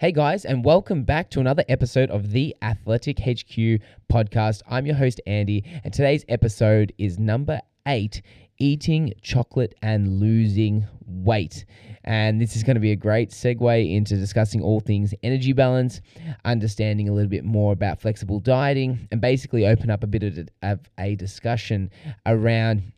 Hey guys, and welcome back to another episode of the Athletic HQ podcast. I'm your host, Andy, and today's episode is number eight eating chocolate and losing weight. And this is going to be a great segue into discussing all things energy balance, understanding a little bit more about flexible dieting, and basically open up a bit of a discussion around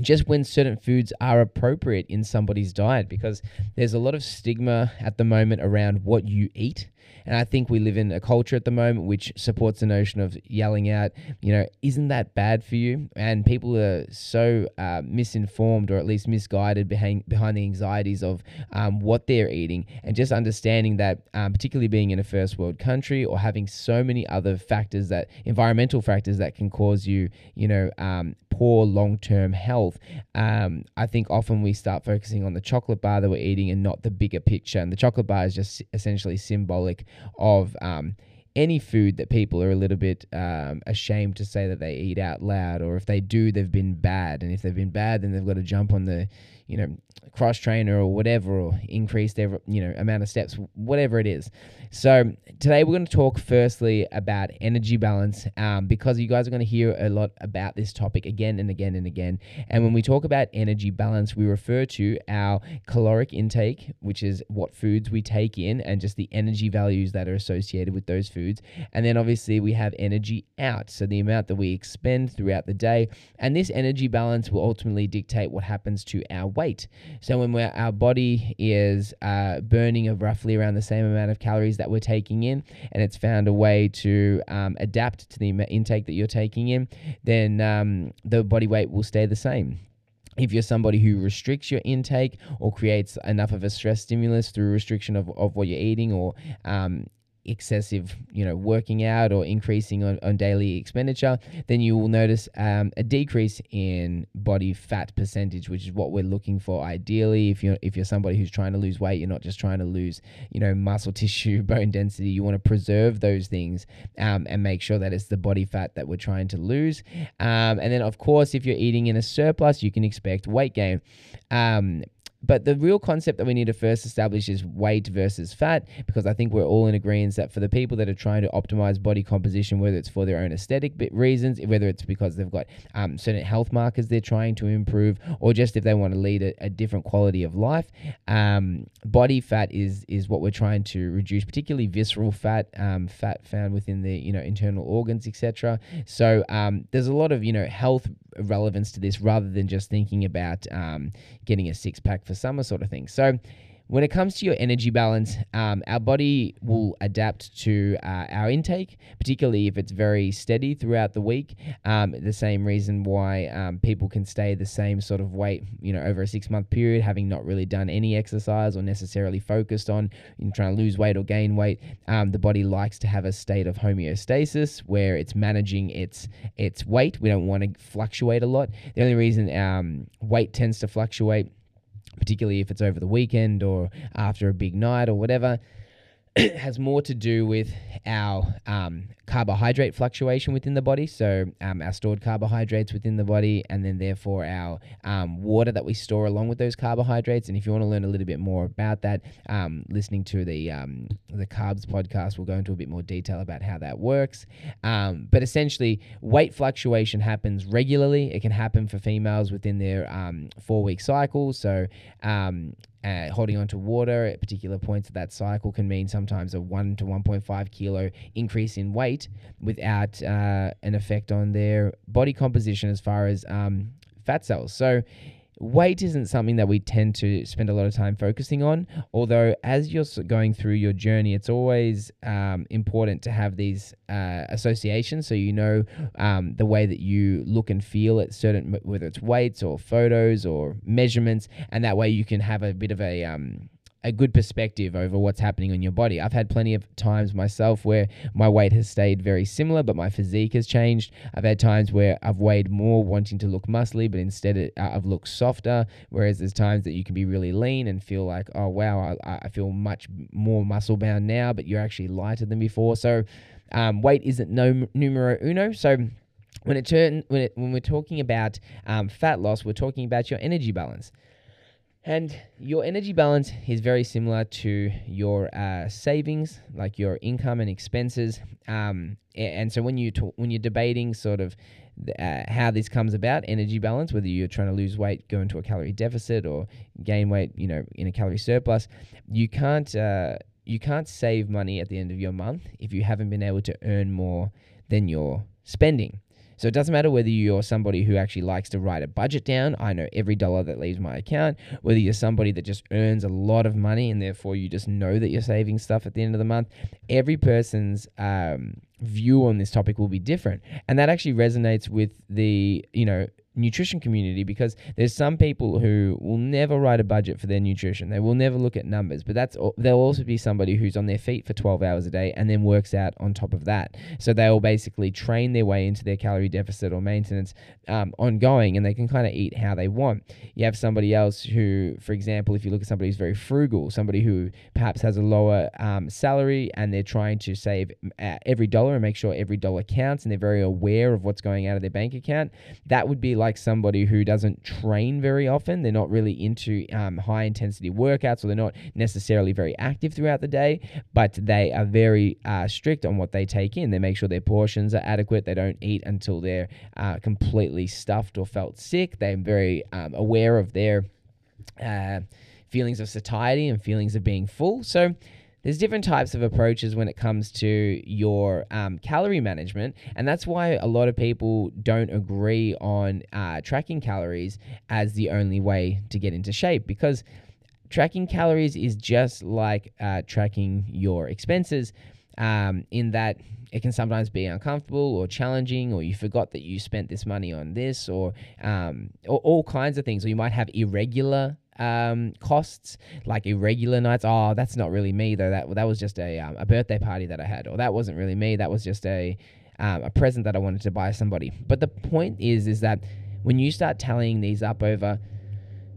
just when certain foods are appropriate in somebody's diet because there's a lot of stigma at the moment around what you eat and I think we live in a culture at the moment which supports the notion of yelling out, you know, isn't that bad for you? And people are so uh, misinformed or at least misguided behind, behind the anxieties of um, what they're eating. And just understanding that, um, particularly being in a first world country or having so many other factors that, environmental factors that can cause you, you know, um, poor long term health. Um, I think often we start focusing on the chocolate bar that we're eating and not the bigger picture. And the chocolate bar is just essentially symbolic of um, any food that people are a little bit um, ashamed to say that they eat out loud, or if they do, they've been bad. And if they've been bad, then they've got to jump on the, you know, cross trainer or whatever, or increase their, you know, amount of steps, whatever it is. So today we're going to talk firstly about energy balance, um, because you guys are going to hear a lot about this topic again and again and again. And when we talk about energy balance, we refer to our caloric intake, which is what foods we take in, and just the energy values that are associated with those foods. And then obviously we have energy out, so the amount that we expend throughout the day. And this energy balance will ultimately dictate what happens to our weight. So when our body is uh, burning of roughly around the same amount of calories that we're taking in, and it's found a way to um, adapt to the intake that you're taking in, then um, the body weight will stay the same. If you're somebody who restricts your intake or creates enough of a stress stimulus through restriction of, of what you're eating or um, excessive, you know, working out or increasing on, on daily expenditure, then you will notice um, a decrease in body fat percentage, which is what we're looking for ideally. If you're if you're somebody who's trying to lose weight, you're not just trying to lose, you know, muscle tissue, bone density. You want to preserve those things um, and make sure that it's the body fat that we're trying to lose. Um, and then, of course, if you're eating in a surplus, you can expect weight gain. But the real concept that we need to first establish is weight versus fat, because I think we're all in agreement that for the people that are trying to optimize body composition, whether it's for their own aesthetic reasons, whether it's because they've got um, certain health markers they're trying to improve, or just if they want to lead a, a different quality of life, um, body fat is is what we're trying to reduce, particularly visceral fat, um, fat found within the you know internal organs, etc. So um, there's a lot of you know health relevance to this rather than just thinking about um, getting a six pack for summer sort of thing. So when it comes to your energy balance, um, our body will adapt to uh, our intake, particularly if it's very steady throughout the week. Um, the same reason why um, people can stay the same sort of weight, you know, over a six month period, having not really done any exercise or necessarily focused on you know, trying to lose weight or gain weight. Um, the body likes to have a state of homeostasis where it's managing its its weight. We don't want to fluctuate a lot. The only reason um, weight tends to fluctuate particularly if it's over the weekend or after a big night or whatever, has more to do with our um, carbohydrate fluctuation within the body. So, um, our stored carbohydrates within the body, and then therefore our um, water that we store along with those carbohydrates. And if you want to learn a little bit more about that, um, listening to the um, the carbs podcast will go into a bit more detail about how that works. Um, but essentially, weight fluctuation happens regularly. It can happen for females within their four week cycle. So, uh, holding on to water at particular points of that cycle can mean sometimes a 1 to 1.5 kilo increase in weight without uh, an effect on their body composition as far as um, fat cells. So, weight isn't something that we tend to spend a lot of time focusing on. Although, as you're going through your journey, it's always um, important to have these uh, associations so you know um, the way that you look and feel at certain, whether it's weights or photos or measurements, and that way you can have a bit of a um, a good perspective over what's happening on your body. I've had plenty of times myself where my weight has stayed very similar, but my physique has changed. I've had times where I've weighed more, wanting to look muscly, but instead it, uh, I've looked softer. Whereas there's times that you can be really lean and feel like, oh wow, I, I feel much more muscle bound now, but you're actually lighter than before. So um, weight isn't no numero uno. So when it turn when it, when we're talking about um, fat loss, we're talking about your energy balance. And your energy balance is very similar to your uh, savings, like your income and expenses. Um, and so when you when you're debating sort of uh, how this comes about, energy balance, whether you're trying to lose weight, go into a calorie deficit, or gain weight, you know, in a calorie surplus, you can't uh, you can't save money at the end of your month if you haven't been able to earn more than you're spending. So it doesn't matter whether you're somebody who actually likes to write a budget down. I know every dollar that leaves my account. Whether you're somebody that just earns a lot of money and therefore you just know that you're saving stuff at the end of the month. Every person's um, view on this topic will be different, and that actually resonates with the you know nutrition community because there's some people who will never write a budget for their nutrition. They will never look at numbers, but that's there'll also be somebody who's on their feet for 12 hours a day and then works out on top of that. So they'll basically train their way into their calorie deficit or maintenance um, ongoing, and they can kind of eat how they want. You have somebody else who, for example, if you look at somebody who's very frugal, somebody who perhaps has a lower um, salary and they're trying to save every dollar and make sure every dollar counts, and they're very aware of what's going out of their bank account. That would be like somebody who doesn't train very often. They're not really into um, high intensity workouts or they're not necessarily very active throughout the day, but they are very uh, strict on what they take in. They make sure their portions are adequate. They don't eat until they're uh, completely stuffed or felt sick. They're very um, aware of their uh, feelings of satiety and feelings of being full. So, there's different types of approaches when it comes to your um, calorie management, and that's why a lot of people don't agree on uh, tracking calories as the only way to get into shape because tracking calories is just like uh, tracking your expenses, um, in that it can sometimes be uncomfortable or challenging, or you forgot that you spent this money on this, or, um, or all kinds of things, or you might have irregular um, costs, like irregular nights. Oh, that's not really me though. That that was just a um, a birthday party that I had, or that wasn't really me. That was just a um, a present that I wanted to buy somebody. But the point is, is that when you start tallying these up over,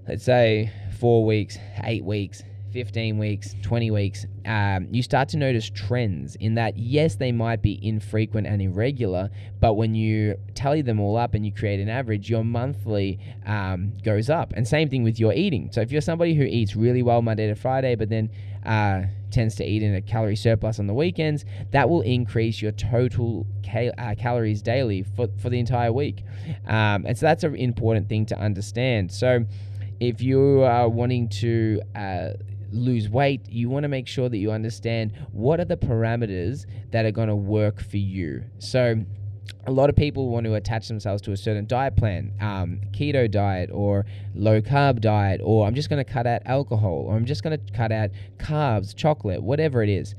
let's say four weeks, eight weeks, 15 weeks, 20 weeks, um, you start to notice trends in that, yes, they might be infrequent and irregular, but when you tally them all up and you create an average, your monthly um, goes up. And same thing with your eating. So if you're somebody who eats really well Monday to Friday, but then uh, tends to eat in a calorie surplus on the weekends, that will increase your total cal- uh, calories daily for, for the entire week. Um, and so that's an important thing to understand. So if you are wanting to uh, lose weight, you want to make sure that you understand what are the parameters that are going to work for you. So, a lot of people want to attach themselves to a certain diet plan, um, keto diet or low carb diet, or I'm just going to cut out alcohol, or I'm just going to cut out carbs, chocolate, whatever it is.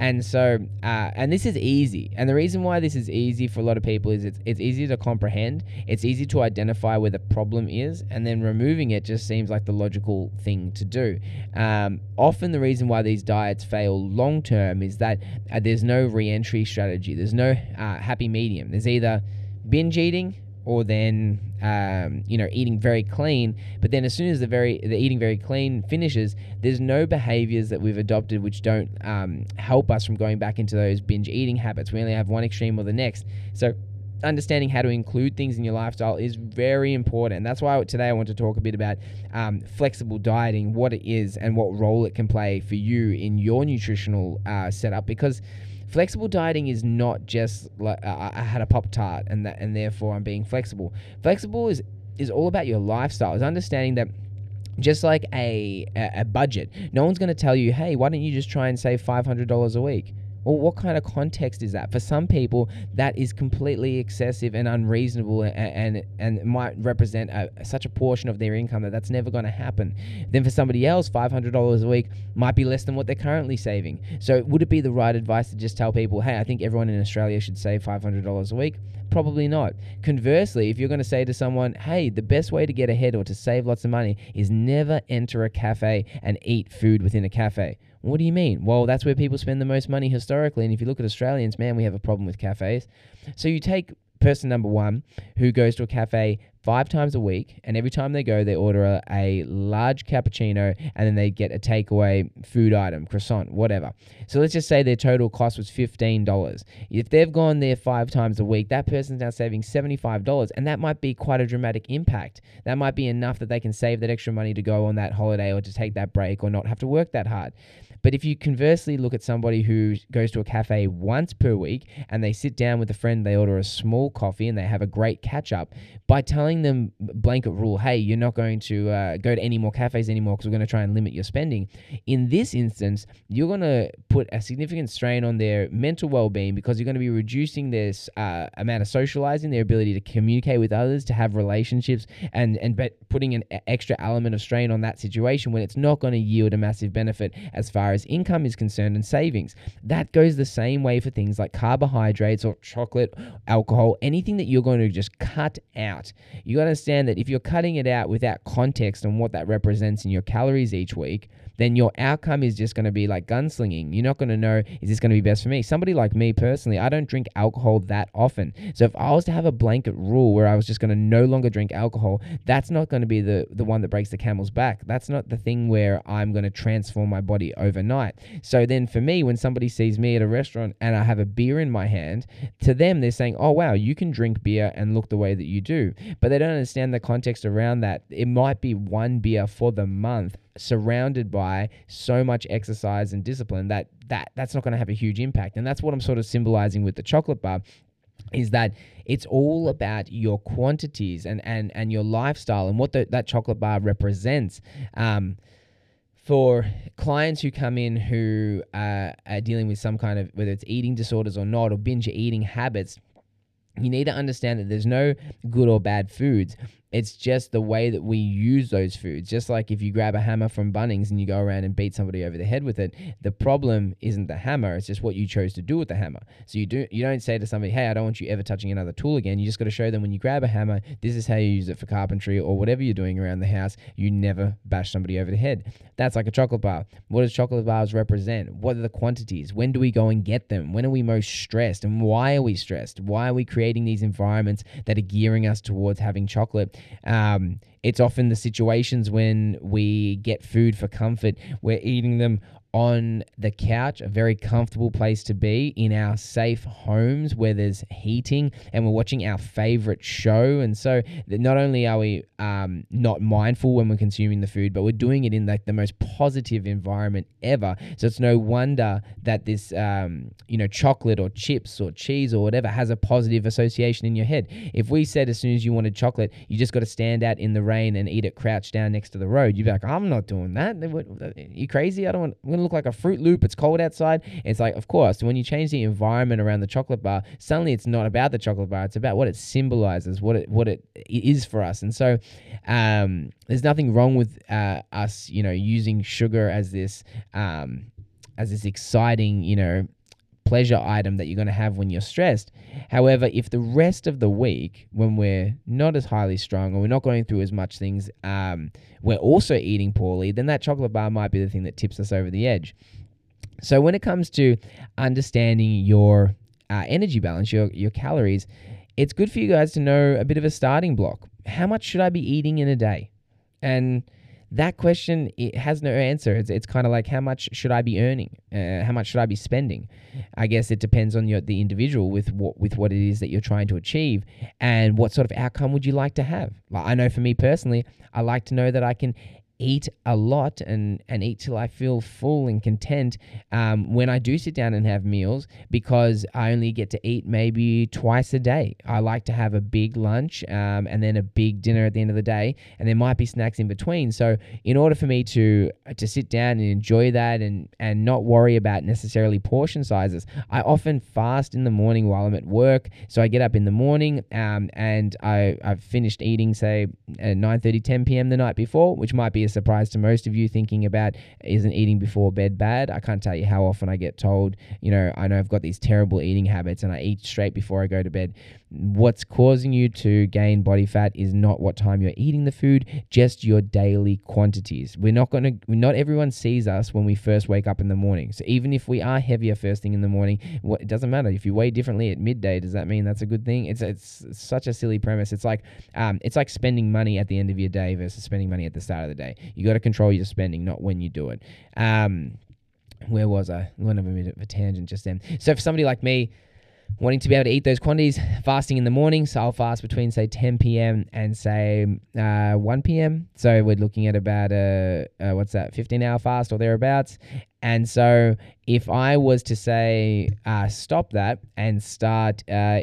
And so, uh, and this is easy. And the reason why this is easy for a lot of people is it's, it's easy to comprehend, it's easy to identify where the problem is, and then removing it just seems like the logical thing to do. Um, often, the reason why these diets fail long term is that uh, there's no re entry strategy, there's no uh, happy medium. There's either binge eating or then um, you know eating very clean but then as soon as the very the eating very clean finishes there's no behaviors that we've adopted which don't um, help us from going back into those binge eating habits we only have one extreme or the next so understanding how to include things in your lifestyle is very important. That's why today I want to talk a bit about um, flexible dieting, what it is, and what role it can play for you in your nutritional uh, setup. Because Flexible dieting is not just like uh, I had a pop tart and that and therefore I'm being flexible. Flexible is is all about your lifestyle. Is understanding that just like a, a, budget, no one's going to tell you, hey, why don't you just try and save five hundred dollars a week? Well, what kind of context is that? For some people, that is completely excessive and unreasonable, and and, and might represent a, such a portion of their income that that's never going to happen. Then for somebody else, five hundred dollars a week might be less than what they're currently saving. So would it be the right advice to just tell people, hey, I think everyone in Australia should save five hundred dollars a week? Probably not. Conversely, if you're going to say to someone, hey, the best way to get ahead or to save lots of money is never enter a cafe and eat food within a cafe. What do you mean? Well, that's where people spend the most money historically. And if you look at Australians, man, we have a problem with cafes. So you take person number one who goes to a cafe five times a week, and every time they go, they order a, a, large cappuccino and then they get a takeaway food item, croissant, whatever. So let's just say their total cost was $15. If they've gone there five times a week, that person's now saving $75, and that might be quite a dramatic impact. That might be enough that they can save that extra money to go on that holiday or to take that break or not have to work that hard. But if you conversely look at somebody who goes to a cafe once per week and they sit down with a friend, they order a small coffee and they have a great catch up, by telling them blanket rule, hey, you're not going to uh, go to any more cafes anymore because we're going to try and limit your spending. In this instance, you're going to put a significant strain on their mental well being because you're going to be reducing their uh, amount of socializing, their ability to communicate with others, to have relationships, and, and putting an extra element of strain on that situation when it's not going to yield a massive benefit as far far as income is concerned and savings. That goes the same way for things like carbohydrates or chocolate, alcohol, anything that you're going to just cut out. You got to understand that if you're cutting it out without context on what that represents in your calories each week, then your outcome is just going to be like gunslinging. You're not going to know, is this going to be best for me? Somebody like me personally, I don't drink alcohol that often. So if I was to have a blanket rule where I was just going to no longer drink alcohol, that's not going to be the, the one that breaks the camel's back. That's not the thing where I'm going to transform my body overnight. So then for me, when somebody sees me at a restaurant and I have a beer in my hand, to them, they're saying, oh, wow, you can drink beer and look the way that you do. But they don't understand the context around that. It might be one beer for the month surrounded by so much exercise and discipline that that that's not going to have a huge impact and that's what I'm sort of symbolizing with the chocolate bar is that it's all about your quantities and and and your lifestyle and what the, that chocolate bar represents um, for clients who come in who are dealing with some kind of whether it's eating disorders or not or binge eating habits you need to understand that there's no good or bad foods. It's just the way that we use those foods. Just like if you grab a hammer from Bunnings and you go around and beat somebody over the head with it, the problem isn't the hammer, it's just what you chose to do with the hammer. So you do you don't say to somebody, "Hey, I don't want you ever touching another tool again." You just got to show them when you grab a hammer, this is how you use it for carpentry or whatever you're doing around the house. You never bash somebody over the head. That's like a chocolate bar. What does chocolate bars represent? What are the quantities? When do we go and get them? When are we most stressed? And why are we stressed? Why are we creating these environments that are gearing us towards having chocolate? Um, it's often the situations when we get food for comfort, we're eating them on the couch, a very comfortable place to be in our safe homes where there's heating and we're watching our favorite show. And so not only are we um, not mindful when we're consuming the food, but we're doing it in like the most positive environment ever. So it's no wonder that this, um, you know, chocolate or chips or cheese or whatever has a positive association in your head. If we said as soon as you wanted chocolate, you just got to stand out in the rain and eat it crouched down next to the road, you'd be like, I'm not doing that. You crazy? I don't want look like a Fruit Loop. It's cold outside. It's like, of course, when you change the environment around the chocolate bar, suddenly it's not about the chocolate bar. It's about what it symbolizes, what it what it is for us. And so, um, there's nothing wrong with uh, us, you know, using sugar as this um, as this exciting, you know, pleasure item that you're going to have when you're stressed. However, if the rest of the week, when we're not as highly strung or we're not going through as much things, um, we're also eating poorly, then that chocolate bar might be the thing that tips us over the edge. So when it comes to understanding your uh, energy balance, your your calories, it's good for you guys to know a bit of a starting block. How much should I be eating in a day? And that question it has no answer. It's, it's kind of like how much should I be earning? Uh, how much should I be spending? I guess it depends on your the individual with what with what it is that you're trying to achieve and what sort of outcome would you like to have. Like I know for me personally, I like to know that I can eat a lot and, and eat till I feel full and content um, when I do sit down and have meals because I only get to eat maybe twice a day. I like to have a big lunch um, and then a big dinner at the end of the day, and there might be snacks in between. So, in order for me to to sit down and enjoy that and and not worry about necessarily portion sizes, I often fast in the morning while I'm at work. So I get up in the morning um, and I I've finished eating say at 9:30, 10 p.m. the night before, which might be a surprise to most of you thinking about isn't eating before bed bad. I can't tell you how often I get told, you know, I know I've got these terrible eating habits and I eat straight before I go to bed. What's causing you to gain body fat is not what time you're eating the food, just your daily quantities. We're not going to, not everyone sees us when we first wake up in the morning. So even if we are heavier first thing in the morning, it doesn't matter. If you weigh differently at midday, does that mean that's a good thing? It's, it's such a silly premise. It's like, um, it's like spending money at the end of your day versus spending money at the start of the day. You got to control your spending, not when you do it. Um, where was I? Went a bit of a tangent just then. So for somebody like me, wanting to be able to eat those quantities, fasting in the morning. So I'll fast between say 10 p.m. and say uh, 1 p.m. So we're looking at about a, a what's that 15 hour fast or thereabouts. And so if I was to say uh, stop that and start uh,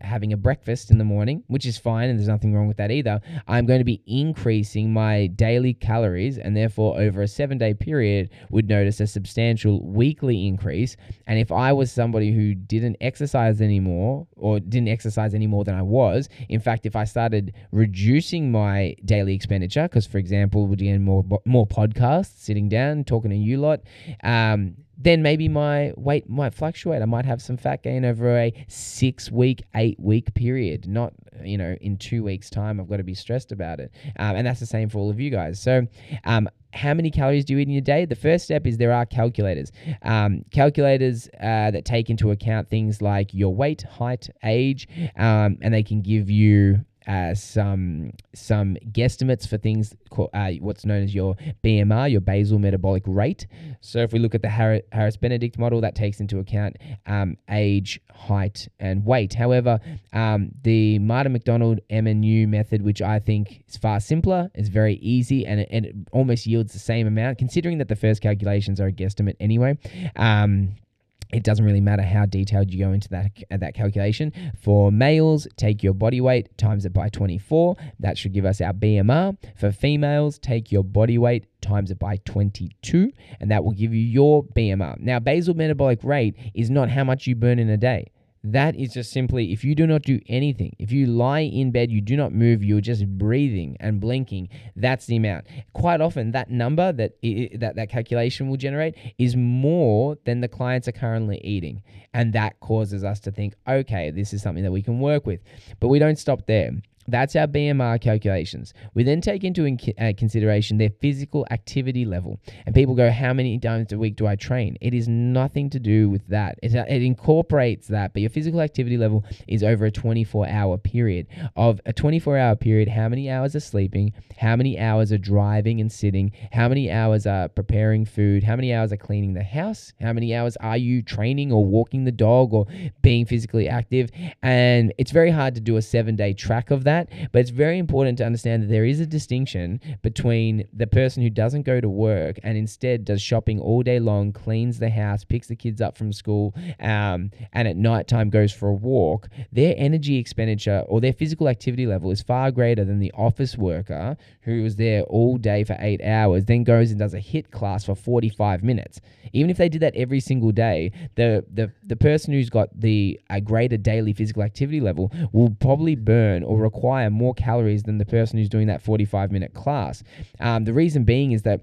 having a breakfast in the morning, which is fine and there's nothing wrong with that either, I'm going to be increasing my daily calories and therefore over a seven day period would notice a substantial weekly increase. And if I was somebody who didn't exercise anymore or didn't exercise any more than I was, in fact, if I started reducing my daily expenditure, because for example, we're doing more, more podcasts, sitting down, talking to you lot, um, then maybe my weight might fluctuate. I might have some fat gain over a six week, eight week period, not, you know, in two weeks' time. I've got to be stressed about it. Um, and that's the same for all of you guys. So, um, how many calories do you eat in a day? The first step is there are calculators. Um, calculators uh, that take into account things like your weight, height, age, um, and they can give you uh, some some guesstimates for things called, uh, what's known as your BMR, your basal metabolic rate. So if we look at the Harris Benedict model, that takes into account um, age, height, and weight. However, um, the Martin MacDonald MNU method, which I think is far simpler, is very easy, and it, and it almost yields the same amount, considering that the first calculations are a guesstimate anyway. Um, it doesn't really matter how detailed you go into that that calculation. For males, take your body weight times it by 24. That should give us our BMR. For females, take your body weight times it by 22, and that will give you your BMR. Now, basal metabolic rate is not how much you burn in a day. That is just simply if you do not do anything, if you lie in bed, you do not move, you're just breathing and blinking, that's the amount. Quite often, that number that it, that, that calculation will generate is more than the clients are currently eating. And that causes us to think, okay, this is something that we can work with. But we don't stop there. That's our BMR calculations. We then take into in- uh, consideration their physical activity level. And people go, How many times a week do I train? It is nothing to do with that. It, uh, it incorporates that, but your physical activity level is over a 24 hour period. Of a 24 hour period, how many hours are sleeping? How many hours are driving and sitting? How many hours are preparing food? How many hours are cleaning the house? How many hours are you training or walking the dog or being physically active? And it's very hard to do a seven day track of that that. But it's very important to understand that there is a distinction between the person who doesn't go to work and instead does shopping all day long, cleans the house, picks the kids up from school, um, and at night time goes for a walk. Their energy expenditure or their physical activity level is far greater than the office worker who was there all day for eight hours, then goes and does a HIIT class for 45 minutes. Even if they did that every single day, the the, the person who's got the a greater daily physical activity level will probably burn or require more calories than the person who's doing that 45 minute class. Um, the reason being is that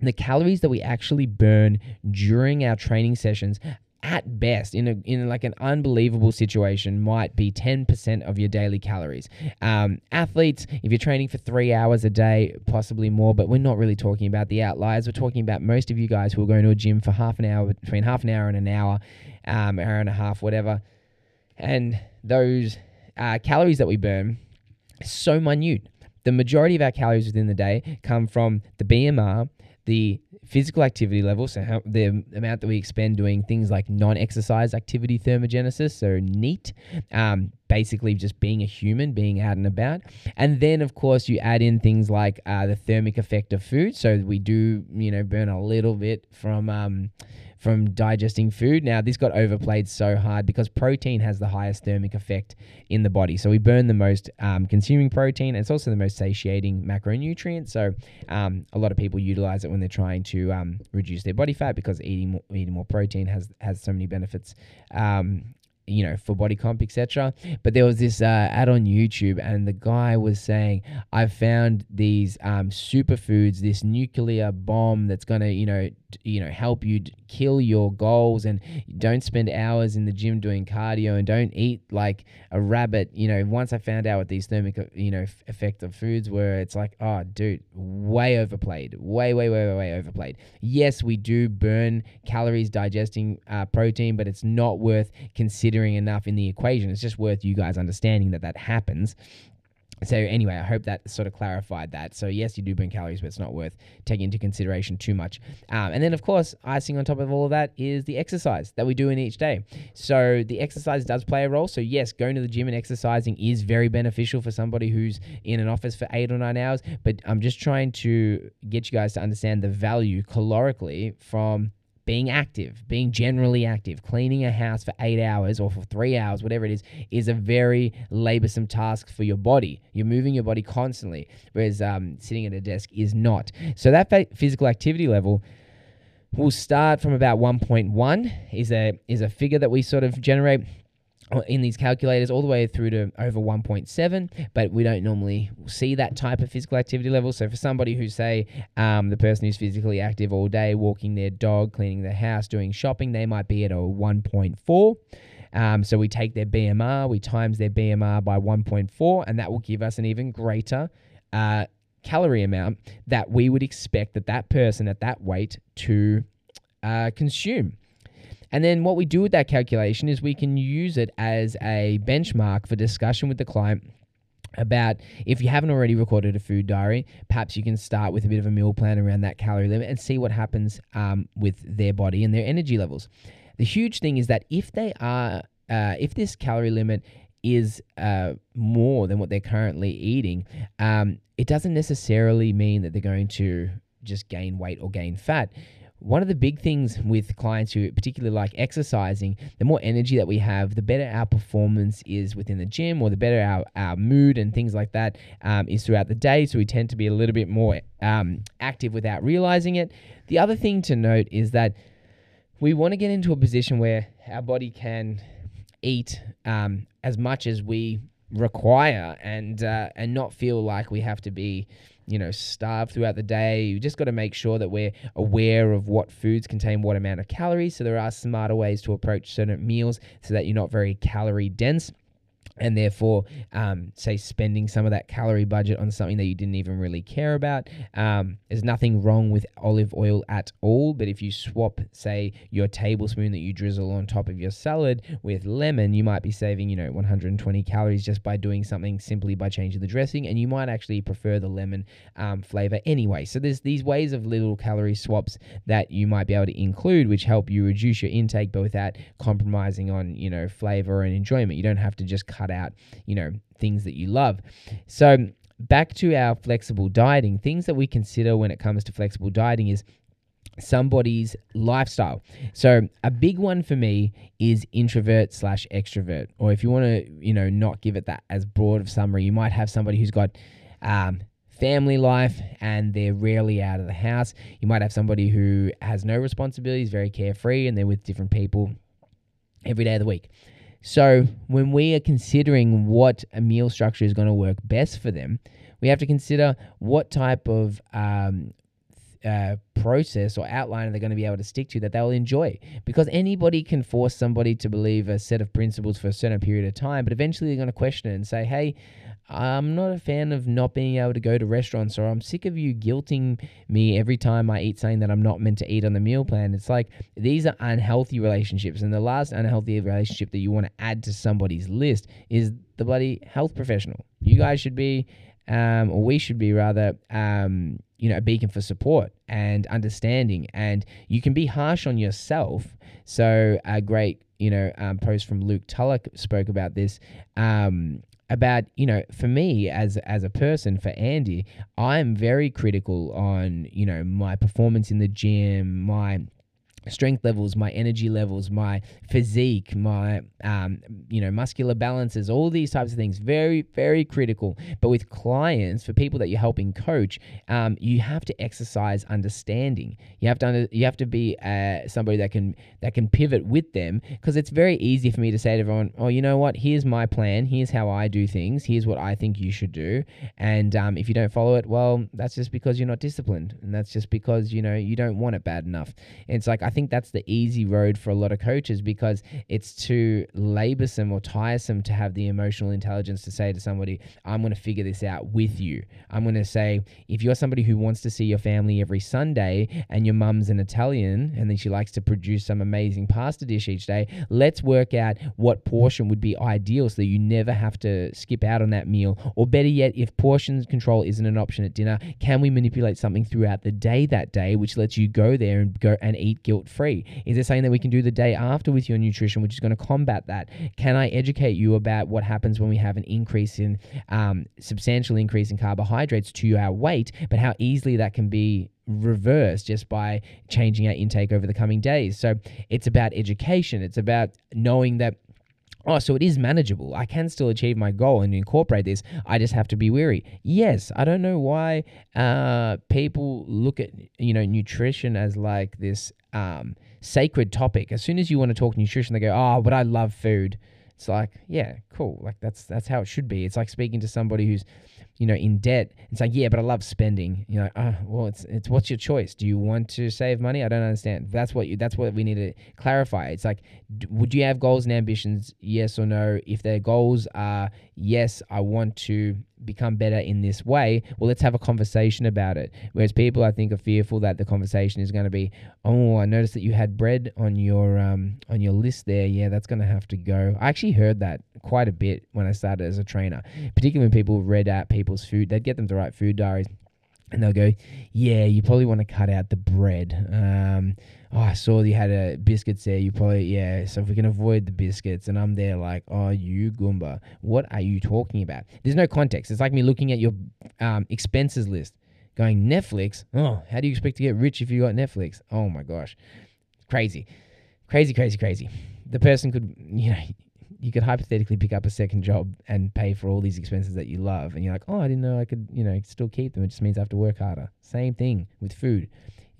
the calories that we actually burn during our training sessions at best in a in like an unbelievable situation might be 10% of your daily calories. Um, athletes if you're training for three hours a day possibly more but we're not really talking about the outliers. We're talking about most of you guys who are going to a gym for half an hour between half an hour and an hour um, hour and a half whatever. And those uh, calories that we burn so minute the majority of our calories within the day come from the BMR the physical activity level, so how, the amount that we expend doing things like non-exercise activity thermogenesis, so NEAT, um, basically just being a human, being out and about, and then of course you add in things like uh, the thermic effect of food. So we do, you know, burn a little bit from. Um, from digesting food. Now, this got overplayed so hard because protein has the highest thermic effect in the body. So we burn the most um, consuming protein. it's also the most satiating macronutrient. So um, a lot of people utilize it when they're trying to um, reduce their body fat because eating more, eating more protein has has so many benefits. Um, you know, for body comp, etc. But there was this uh, ad on YouTube, and the guy was saying, "I've found these um, superfoods, this nuclear bomb that's gonna, you know, you know, help you kill your goals, and don't spend hours in the gym doing cardio, and don't eat like a rabbit." You know, once I found out what these thermic, you know, f- effect of foods were, it's like, oh, dude, way overplayed, way, way, way, way, way overplayed. Yes, we do burn calories digesting uh, protein, but it's not worth considering enough in the equation. It's just worth you guys understanding that that happens. So anyway, I hope that sort of clarified that. So yes, you do burn calories, but it's not worth taking into consideration too much. Um, and then of course, icing on top of all of that is the exercise that we do in each day. So the exercise does play a role. So yes, going to the gym and exercising is very beneficial for somebody who's in an office for eight or nine hours. But I'm just trying to get you guys to understand the value calorically from being active, being generally active, cleaning a house for eight hours or for three hours, whatever it is, is a very laborsome task for your body. You're moving your body constantly, whereas um, sitting at a desk is not. So that physical activity level will start from about 1.1 is a is a figure that we sort of generate in these calculators all the way through to over 1.7 but we don't normally see that type of physical activity level. So for somebody who say um, the person who's physically active all day walking their dog cleaning their house doing shopping they might be at a 1.4 um, so we take their bmr we times their bmr by 1.4 and that will give us an even greater uh, calorie amount that we would expect that that person at that weight to uh, consume and then what we do with that calculation is we can use it as a benchmark for discussion with the client about if you haven't already recorded a food diary, perhaps you can start with a bit of a meal plan around that calorie limit and see what happens um, with their body and their energy levels. The huge thing is that if they are, uh, if this calorie limit is uh, more than what they're currently eating, um, it doesn't necessarily mean that they're going to just gain weight or gain fat one of the big things with clients who particularly like exercising, the more energy that we have, the better our performance is within the gym, or the better our, our mood and things like that um, is throughout the day. So we tend to be a little bit more um, active without realizing it. The other thing to note is that we want to get into a position where our body can eat um, as much as we require and uh, and not feel like we have to be you know, starved throughout the day. You just got to make sure that we're aware of what foods contain what amount of calories. So there are smarter ways to approach certain meals so that you're not very calorie dense and therefore, um, say, spending some of that calorie budget on something that you didn't even really care about. Um, there's nothing wrong with olive oil at all, but if you swap, say, your tablespoon that you drizzle on top of your salad with lemon, you might be saving, you know, 120 calories just by doing something simply by changing the dressing, and you might actually prefer the lemon um, flavor anyway. So there's these ways of little calorie swaps that you might be able to include, which help you reduce your intake, but without compromising on, you know, flavor and enjoyment. You don't have to just cut cut out, you know, things that you love. So, back to our flexible dieting, things that we consider when it comes to flexible dieting is somebody's lifestyle. So a big one for me is introvert slash extrovert. Or if you want to, you know, not give it that as broad of summary, you might have somebody who's got um, family life and they're rarely out of the house. You might have somebody who has no responsibilities, very carefree, and they're with different people every day of the week. So when we are considering what a meal structure is going to work best for them, we have to consider what type of um, uh, process or outline they're going to be able to stick to that they'll enjoy. Because anybody can force somebody to believe a set of principles for a certain period of time but eventually they're going to question it and say hey I'm not a fan of not being able to go to restaurants, or I'm sick of you guilting me every time I eat something that I'm not meant to eat on the meal plan. It's like these are unhealthy relationships. And the last unhealthy relationship that you want to add to somebody's list is the bloody health professional. You guys should be, um, or we should be rather, um, you know, a beacon for support and understanding. And you can be harsh on yourself. So, a great, you know, um, post from Luke Tullock spoke about this. Um, about you know for me as as a person for Andy I'm very critical on you know my performance in the gym my strength levels, my energy levels, my physique, my um, you know muscular balances, all these types of things. Very very critical. But with clients, for people that you're helping coach, um, you have to exercise understanding. You have to under, you have to be uh, somebody that can that can pivot with them because it's very easy for me to say to everyone, oh, you know what? Here's my plan. Here's how I do things. Here's what I think you should do. And um, if you don't follow it, well, that's just because you're not disciplined, and that's just because you know you don't want it bad enough. And it's like I think that's the easy road for a lot of coaches because it's too laborsome or tiresome to have the emotional intelligence to say to somebody, I'm going to figure this out with you. I'm going to say, if you're somebody who wants to see your family every Sunday and your mum's an Italian and then she likes to produce some amazing pasta dish each day, let's work out what portion would be ideal so that you never have to skip out on that meal. Or better yet, if portion control isn't an option at dinner, can we manipulate something throughout the day that day which lets you go there and go and eat guilt free? Is there something that we can do the day after with your nutrition, which is going to combat that? Can I educate you about what happens when we have an increase in um, substantial increase in carbohydrates to our weight, but how easily that can be reversed just by changing our intake over the coming days. So it's about education. It's about knowing that Oh, so it is manageable. I can still achieve my goal and incorporate this. I just have to be weary. Yes, I don't know why uh, people look at you know nutrition as like this um, sacred topic. As soon as you want to talk nutrition, they go, "Oh, but I love food." It's like, yeah, cool. Like that's that's how it should be. It's like speaking to somebody who's, you know, in debt. It's like, yeah, but I love spending. You know, oh, well, it's it's what's your choice? Do you want to save money? I don't understand. That's what you. That's what we need to clarify. It's like, d- would you have goals and ambitions? Yes or no? If their goals are yes, I want to become better in this way, well, let's have a conversation about it. Whereas people, I think, are fearful that the conversation is going to be, oh, I noticed that you had bread on your um, on your list there. Yeah, that's going to have to go. I actually heard that quite a bit when I started as a trainer, particularly when people read out people's food. They'd get them to write food diaries, and they'll go, yeah, you probably want to cut out the bread. Um, oh, I saw you had a biscuits there. You probably, yeah. So if we can avoid the biscuits, and I'm there like, oh, you Goomba, what are you talking about? There's no context. It's like me looking at your um, expenses list, going Netflix. Oh, how do you expect to get rich if you got Netflix? Oh my gosh, crazy, crazy, crazy, crazy. The person could, you know. You could hypothetically pick up a second job and pay for all these expenses that you love, and you're like, "Oh, I didn't know I could, you know, still keep them." It just means I have to work harder. Same thing with food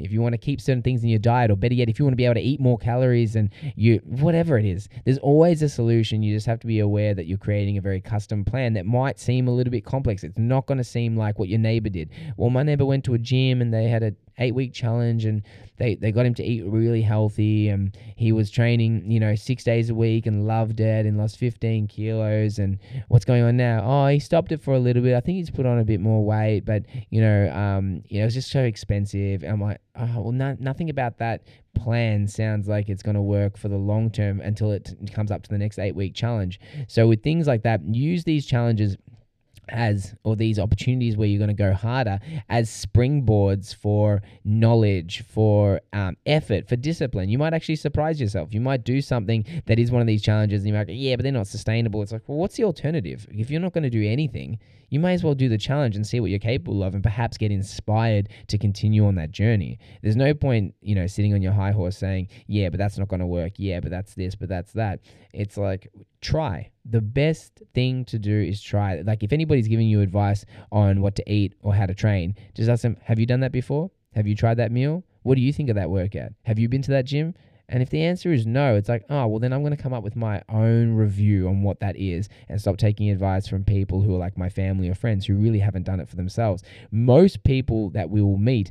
if you want to keep certain things in your diet, or better yet, if you want to be able to eat more calories and you, whatever it is, there's always a solution. You just have to be aware that you're creating a very custom plan that might seem a little bit complex. It's not going to seem like what your neighbor did. Well, my neighbor went to a gym and they had a eight week challenge and they, they got him to eat really healthy and he was training you know six days a week and loved it and lost 15 kilos and what's going on now? Oh he stopped it for a little bit. I think he's put on a bit more weight but you know um you know it's just so expensive. And i'm like oh well no, nothing about that plan sounds like it's going to work for the long term until it comes up to the next eight week challenge. So with things like that use these challenges as or these opportunities where you're going to go harder as springboards for knowledge for um, effort for discipline. You might actually surprise yourself. You might do something that is one of these challenges and you might go yeah but they're not sustainable. It's like well what's the alternative? If you're not going to do anything you may as well do the challenge and see what you're capable of and perhaps get inspired to continue on that journey. There's no point you know sitting on your high horse saying yeah but that's not going to work. Yeah but that's this but that's that. It's like try. The best thing to do is try. Like if anybody's giving you advice on what to eat or how to train just ask them have you done that before? Have you tried that meal? What do you think of that workout? Have you been to that gym and if the answer is no, it's like, oh, well, then I'm going to come up with my own review on what that is and stop taking advice from people who are like my family or friends who really haven't done it for themselves. Most people that we will meet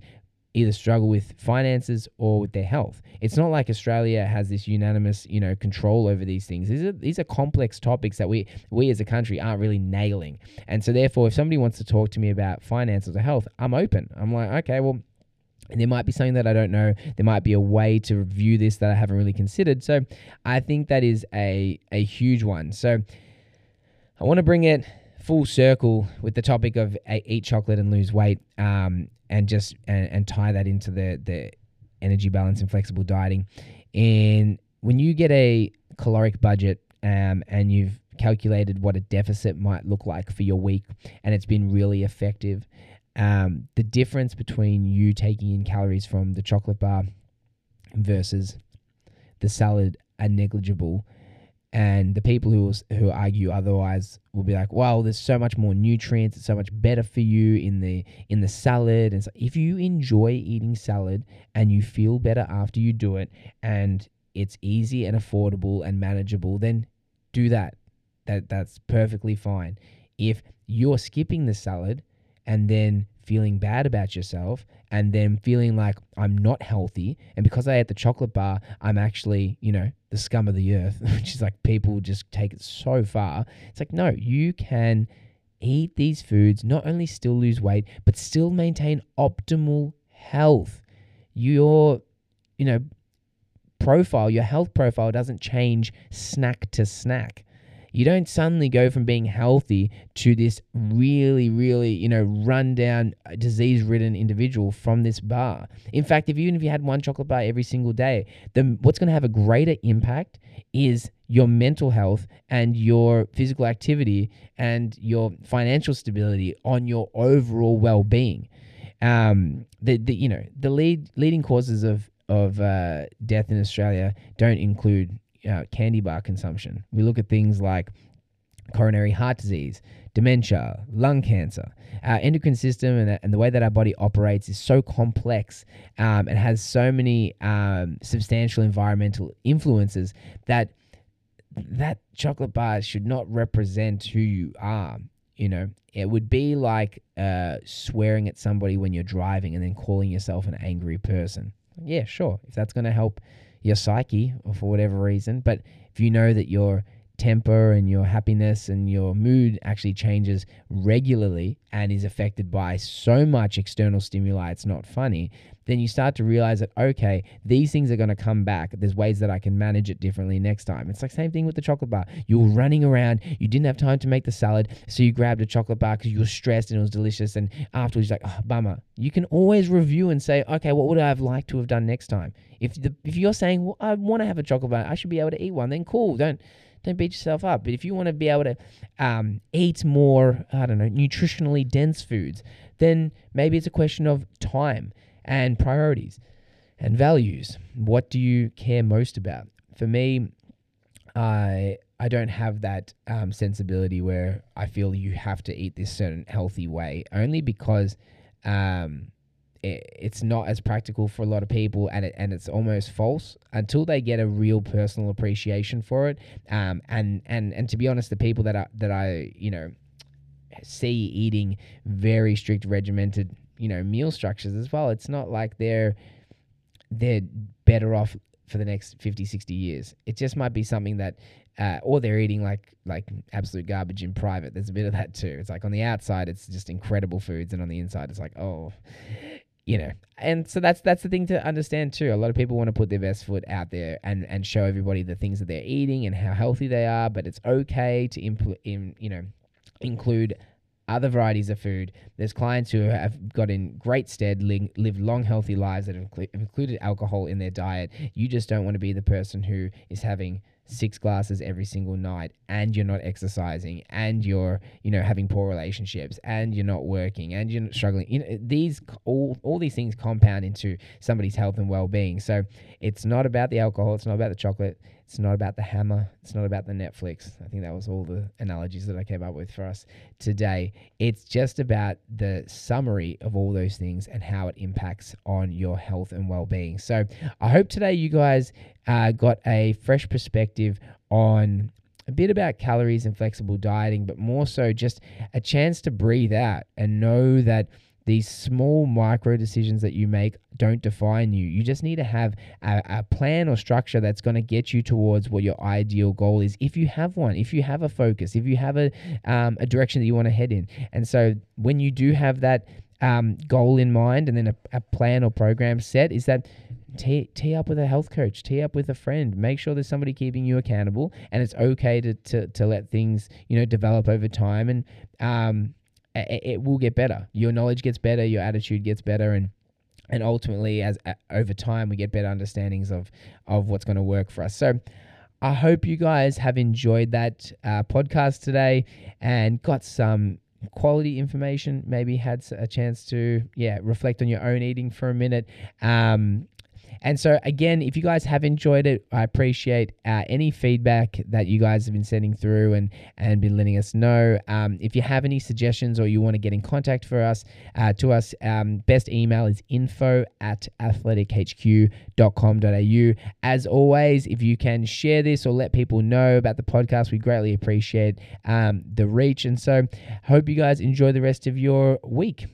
either struggle with finances or with their health. It's not like Australia has this unanimous, you know, control over these things. These are these are complex topics that we we as a country aren't really nailing. And so therefore if somebody wants to talk to me about finances or health, I'm open. I'm like, okay, well, there might be something that I don't know. There might be a way to review this that I haven't really considered. So I think that is a a huge one. So I want to bring it full circle with the topic of eat chocolate and lose weight, um, and just and, and tie that into the the energy balance and flexible dieting. And when you get a caloric budget um, and you've calculated what a deficit might look like for your week, and it's been really effective, um, the difference between you taking in calories from the chocolate bar versus the salad are negligible. And the people who who argue otherwise will be like, "Well, there's so much more nutrients. It's so much better for you in the in the salad." And so if you enjoy eating salad and you feel better after you do it, and it's easy and affordable and manageable, then do that. That that's perfectly fine. If you're skipping the salad and then feeling bad about yourself and then feeling like I'm not healthy and because I ate the chocolate bar I'm actually, you know, the scum of the earth, which is like people just take it so far. It's like no, you can eat these foods, not only still lose weight, but still maintain optimal health. Your, you know, profile, your health profile doesn't change snack to snack. You don't suddenly go from being healthy to this really, really, you know, run down, uh, disease ridden individual from this bar. In fact, if even if you had one chocolate bar every single day, then what's going to have a greater impact is your mental health and your physical activity and your financial stability on your overall well being. Um, the, the you know the lead leading causes of of uh, death in Australia don't include uh, candy bar consumption. We look at things like coronary heart disease, dementia, lung cancer. Our endocrine system and, and the way that our body operates is so complex um, and has so many um, substantial environmental influences that that chocolate bar should not represent who you are. You know, it would be like uh, swearing at somebody when you're driving and then calling yourself an angry person yeah, sure, if that's going to help your psyche or for whatever reason. But if you know that your temper and your happiness and your mood actually changes regularly and is affected by so much external stimuli, it's not funny, then you start to realize that, okay, these things are going to come back. There's ways that I can manage it differently next time. It's like same thing with the chocolate bar. You were running around, you didn't have time to make the salad, so you grabbed a chocolate bar because you were stressed and it was delicious. And afterwards, you're like, oh, bummer. You can always review and say, okay, what would I have liked to have done next time? If the if you're saying, well, I want to have a chocolate bar, I should be able to eat one, then cool. Don't don't beat yourself up. But if you want to be able to um, eat more, I don't know, nutritionally dense foods, then maybe it's a question of time and priorities and values. What do you care most about? For me, I I don't have that um, sensibility where I feel you have to eat this certain healthy way, only because um, it, it's not as practical for a lot of people, and it, and it's almost false until they get a real personal appreciation for it. Um, and and and to be honest, the people that I that I you know see eating very strict regimented you know meal structures as well it's not like they're they're better off for the next 50 60 years. It just might be something that uh, or they're eating like like absolute garbage in private. There's a bit of that too. It's like on the outside it's just incredible foods and on the inside it's like oh you know and so that's that's the thing to understand too a lot of people want to put their best foot out there and and show everybody the things that they're eating and how healthy they are but it's okay to impl- in, you know include other varieties of food. There's clients who have got in great stead, li- lived long, healthy lives that have included alcohol in their diet. You just don't want to be the person who is having six glasses every single night and you're not exercising and you're you know having poor relationships and you're not working and you're struggling you know these all all these things compound into somebody's health and well-being. So it's not about the alcohol it's not about the chocolate it's not about the hammer. It's not about the Netflix. I think that was all the analogies that I came up with for us today. It's just about the summary of all those things and how it impacts on your health and well being. So I hope today you guys uh, got a fresh perspective on a bit about calories and flexible dieting, but more so just a chance to breathe out and know that these small micro decisions that you make don't define you. You just need to have a, a plan or structure that's going to get you towards what your ideal goal is. If you have one, if you have a focus, if you have a, um, a direction that you want to head in. And so when you do have that um, goal in mind and then a, a plan or program set, is that tee, tee up with a health coach, tee up with a friend, make sure there's somebody keeping you accountable. And it's okay to, to, to let things, you know, develop over time. And, um, it, it will get better. Your knowledge gets better, your attitude gets better, and and ultimately, as uh, over time, we get better understandings of of what's going to work for us. So. I hope you guys have enjoyed that uh, podcast today and got some quality information. Maybe had a chance to, yeah, reflect on your own eating for a minute. Um, And so, again, if you guys have enjoyed it, I appreciate uh, any feedback that you guys have been sending through and, and been letting us know. Um, if you have any suggestions or you want to get in contact for us, uh, to us, um, best email is info at athletichq.com.au. As always, if you can share this or let people know about the podcast, we greatly appreciate um, the reach. And so, hope you guys enjoy the rest of your week.